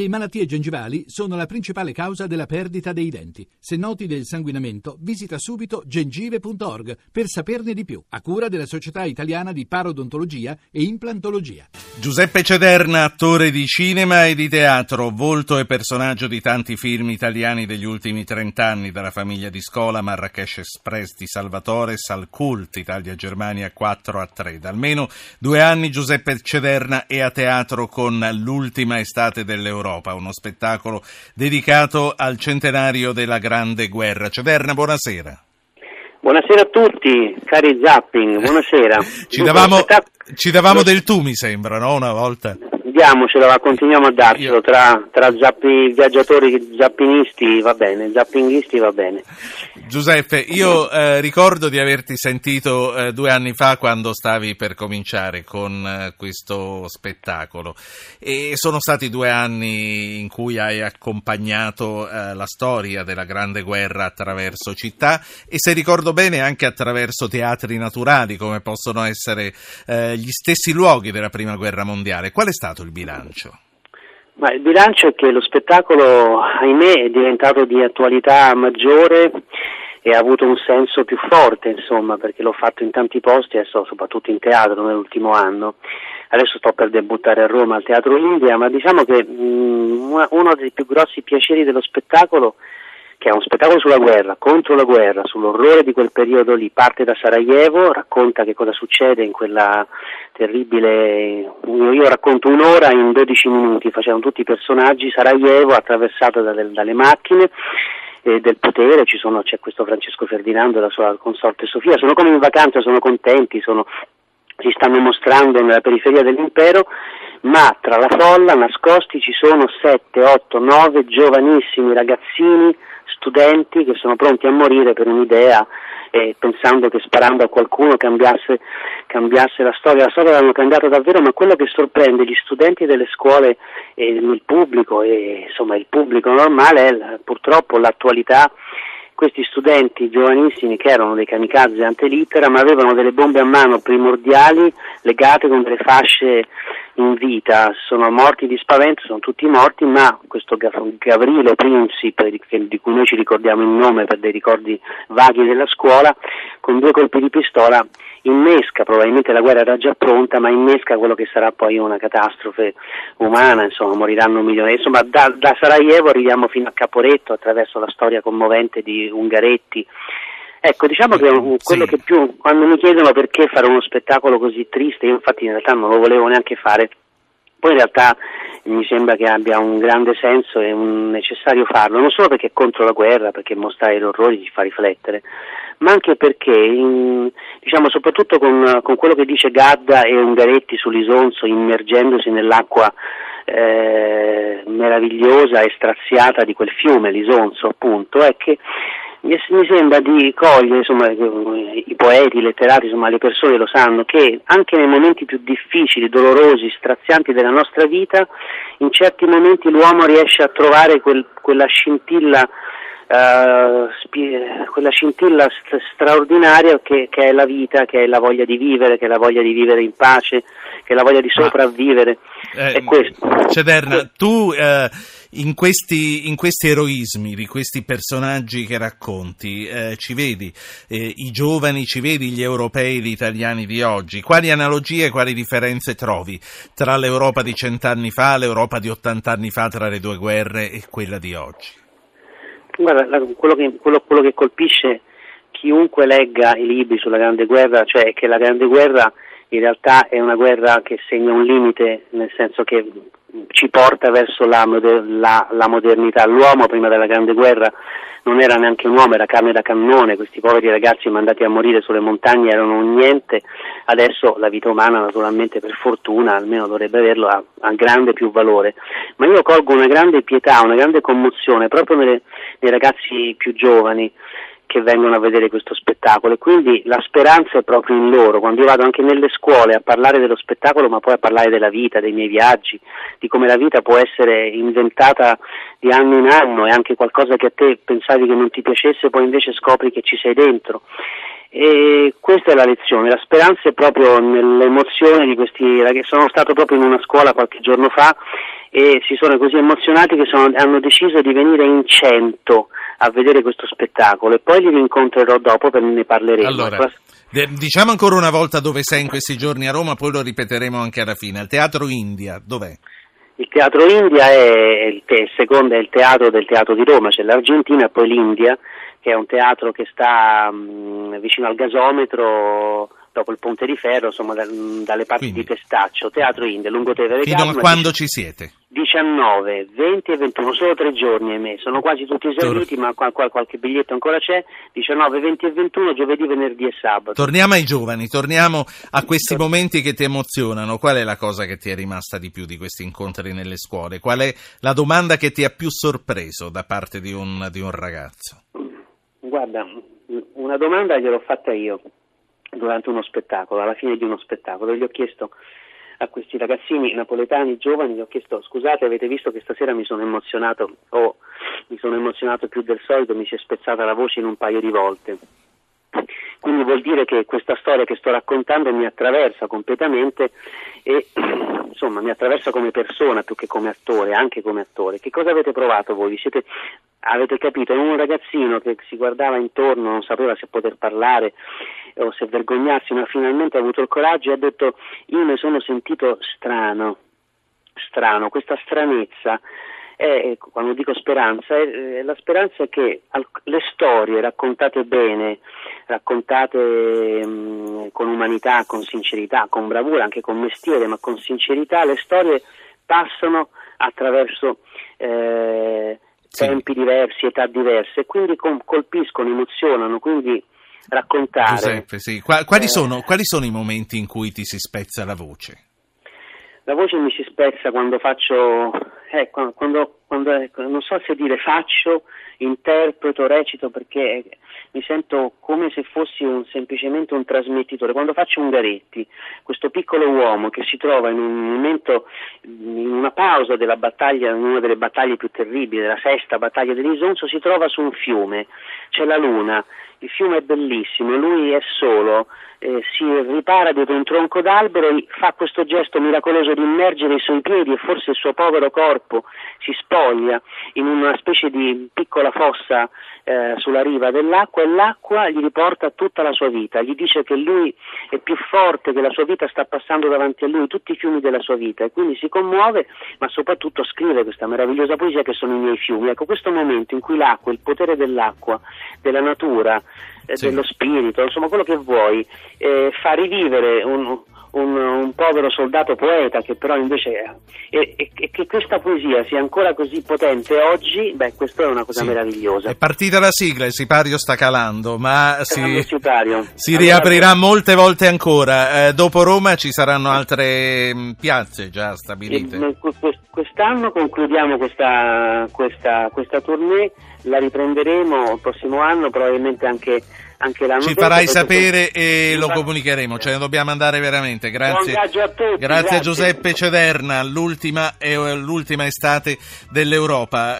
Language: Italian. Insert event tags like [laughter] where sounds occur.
Le malattie gengivali sono la principale causa della perdita dei denti. Se noti del sanguinamento, visita subito gengive.org per saperne di più, a cura della Società Italiana di Parodontologia e Implantologia. Giuseppe Cederna, attore di cinema e di teatro, volto e personaggio di tanti film italiani degli ultimi trent'anni, dalla famiglia di Scola, Marrakesh Express di Salvatore, Sal Cult, Italia-Germania 4 a 3. Da almeno due anni Giuseppe Cederna è a teatro con l'ultima estate dell'Europa. Europa, uno spettacolo dedicato al centenario della Grande Guerra. Cederna, buonasera. Buonasera a tutti, cari Zapping, [laughs] buonasera. ci, davamo, ci davamo del tu, mi sembra, no? Una volta diamocelo, continuiamo a darcelo tra, tra zappi, viaggiatori zappinisti va bene, zappinghisti va bene. Giuseppe, io eh, ricordo di averti sentito eh, due anni fa quando stavi per cominciare con eh, questo spettacolo e sono stati due anni in cui hai accompagnato eh, la storia della Grande Guerra attraverso città e se ricordo bene anche attraverso teatri naturali come possono essere eh, gli stessi luoghi della Prima Guerra Mondiale. Qual è stato il bilancio? Ma il bilancio è che lo spettacolo, ahimè, è diventato di attualità maggiore e ha avuto un senso più forte, insomma, perché l'ho fatto in tanti posti, adesso soprattutto in teatro nell'ultimo anno. Adesso sto per debuttare a Roma al Teatro India, ma diciamo che mh, mm, uno dei più grossi piaceri dello spettacolo che è uno spettacolo sulla guerra, contro la guerra, sull'orrore di quel periodo lì, parte da Sarajevo, racconta che cosa succede in quella terribile, io racconto un'ora in 12 minuti, facevano tutti i personaggi, Sarajevo attraversata dalle, dalle macchine, eh, del potere, sono, c'è questo Francesco Ferdinando e la sua consorte Sofia, sono come in vacanza, sono contenti, sono, si stanno mostrando nella periferia dell'impero, ma tra la folla nascosti ci sono 7, 8, 9 giovanissimi ragazzini studenti che sono pronti a morire per un'idea eh, pensando che sparando a qualcuno cambiasse, cambiasse, la storia. La storia l'hanno cambiata davvero, ma quello che sorprende gli studenti delle scuole e il pubblico, e, insomma il pubblico normale è purtroppo l'attualità questi studenti giovanissimi che erano dei kamikaze ante litera ma avevano delle bombe a mano primordiali legate con delle fasce in vita, sono morti di spavento, sono tutti morti, ma questo Gavrilo Princip, di cui noi ci ricordiamo il nome per dei ricordi vaghi della scuola, con due colpi di pistola innesca, probabilmente la guerra era già pronta, ma innesca quello che sarà poi una catastrofe umana, insomma moriranno milioni. Insomma da, da Sarajevo arriviamo fino a Caporetto attraverso la storia commovente di Ungaretti. Ecco, diciamo che quello sì. che più, quando mi chiedono perché fare uno spettacolo così triste, io infatti in realtà non lo volevo neanche fare, poi in realtà mi sembra che abbia un grande senso e un necessario farlo, non solo perché è contro la guerra, perché mostrare gli orrori ci fa riflettere, ma anche perché, in, diciamo, soprattutto con, con, quello che dice Gadda e Ungaretti sull'Isonzo, immergendosi nell'acqua eh, meravigliosa e straziata di quel fiume, l'Isonzo appunto, è che mi sembra di cogliere, insomma, i poeti, i letterati, insomma, le persone lo sanno, che anche nei momenti più difficili, dolorosi, strazianti della nostra vita, in certi momenti l'uomo riesce a trovare quel, quella scintilla Uh, quella scintilla st- straordinaria che, che, è la vita, che è la voglia di vivere, che è la voglia di vivere in pace, che è la voglia di sopravvivere. Ah, eh, Cederna, tu eh, in, questi, in, questi, eroismi di questi personaggi che racconti eh, ci vedi eh, i giovani, ci vedi gli europei, gli italiani di oggi. Quali analogie quali differenze trovi tra l'Europa di cent'anni fa, l'Europa di ottant'anni fa, tra le due guerre e quella di oggi? Guarda, quello che, quello, quello che colpisce chiunque legga i libri sulla Grande Guerra, cioè che la Grande Guerra in realtà è una guerra che segna un limite, nel senso che ci porta verso la, la, la, modernità. L'uomo prima della Grande Guerra non era neanche un uomo, era carne da cannone, questi poveri ragazzi mandati a morire sulle montagne erano un niente, adesso la vita umana naturalmente per fortuna, almeno dovrebbe averlo, ha, ha grande più valore. Ma io colgo una grande pietà, una grande commozione proprio nelle, nei ragazzi più giovani che vengono a vedere questo spettacolo e quindi la speranza è proprio in loro. Quando io vado anche nelle scuole a parlare dello spettacolo, ma poi a parlare della vita, dei miei viaggi, di come la vita può essere inventata di anno in anno e anche qualcosa che a te pensavi che non ti piacesse, poi invece scopri che ci sei dentro. E questa è la lezione, la speranza è proprio nell'emozione di questi ragazzi. Sono stato proprio in una scuola qualche giorno fa e si sono così emozionati che sono, hanno deciso di venire in cento a vedere questo spettacolo e poi li rincontrerò dopo per ne parleremo. Allora, diciamo ancora una volta dove sei in questi giorni a Roma, poi lo ripeteremo anche alla fine. Il Teatro India, dov'è? Il Teatro India è il, te, secondo è il teatro del Teatro di Roma, c'è l'Argentina e poi l'India che è un teatro che sta mh, vicino al gasometro dopo il ponte di ferro, insomma da, dalle parti Quindi, di Testaccio, Teatro Inde, Lungotevere Fino a quando ci siete? 19, 20 e 21, solo tre giorni ahimè, sono quasi tutti esauriti Tor- ma qua, qua, qualche biglietto ancora c'è, 19, 20 e 21, giovedì, venerdì e sabato. Torniamo ai giovani, torniamo a questi Tor- momenti che ti emozionano, qual è la cosa che ti è rimasta di più di questi incontri nelle scuole? Qual è la domanda che ti ha più sorpreso da parte di un, di un ragazzo? Guarda, una domanda gliel'ho fatta io durante uno spettacolo, alla fine di uno spettacolo, gli ho chiesto a questi ragazzini napoletani giovani, gli ho chiesto scusate avete visto che stasera mi sono emozionato o mi sono emozionato più del solito, mi si è spezzata la voce in un paio di volte. Quindi vuol dire che questa storia che sto raccontando mi attraversa completamente e [clears throat] insomma mi attraversa come persona più che come attore, anche come attore. Che cosa avete provato voi? Siete, avete capito? È un ragazzino che si guardava intorno, non sapeva se poter parlare o se vergognarsi, ma finalmente ha avuto il coraggio e ha detto io mi sono sentito strano, strano, questa stranezza è, quando dico speranza, è, la speranza è che le storie raccontate bene, raccontate mh, con umanità, con sincerità, con bravura, anche con mestiere, ma con sincerità, le storie passano attraverso eh, sì. tempi diversi, età diverse, quindi colpiscono, emozionano, quindi raccontare. Giuseppe, sì. quali, eh, sono, quali sono i momenti in cui ti si spezza la voce? La voce mi si spezza quando faccio, eh, quando, quando, quando, non so se dire faccio, interpreto, recito, perché mi sento come se fossi un, semplicemente un trasmettitore. Quando faccio Ungaretti, questo piccolo uomo che si trova in un momento, in una pausa della battaglia, in una delle battaglie più terribili, della sesta battaglia dell'Isonzo, si trova su un fiume, c'è la luna, il fiume è bellissimo, lui è solo, eh, si ripara dietro un tronco d'albero fa questo gesto miracoloso di immergere i suoi piedi e forse il suo povero corpo si spoglia in una specie di piccola fossa eh, sulla riva dell'acqua e l'acqua gli riporta tutta la sua vita, gli dice che lui è più forte, che la sua vita sta passando davanti a lui, tutti i fiumi della sua vita. E quindi si commuove ma soprattutto scrive questa meravigliosa poesia che sono i miei fiumi. Ecco, questo momento in cui l'acqua, il potere dell'acqua, della natura, eh, sì. dello spirito, insomma quello che vuoi, eh, fa rivivere un, un, un, povero soldato poeta che però invece e, e, e, che questa poesia sia ancora così potente oggi, beh, questa è una cosa sì. meravigliosa. È partita la sigla, il sipario sta calando, ma si, si riaprirà molte volte ancora. Eh, dopo Roma ci saranno altre mm, piazze già stabilite. E, quest'anno concludiamo questa, questa, questa tournée, la riprenderemo il prossimo anno, probabilmente anche anche l'anno Ci farai sapere e lo comunicheremo, ce ne dobbiamo andare veramente. Grazie, a tutti, grazie, grazie a Giuseppe Cederna, l'ultima, l'ultima estate dell'Europa.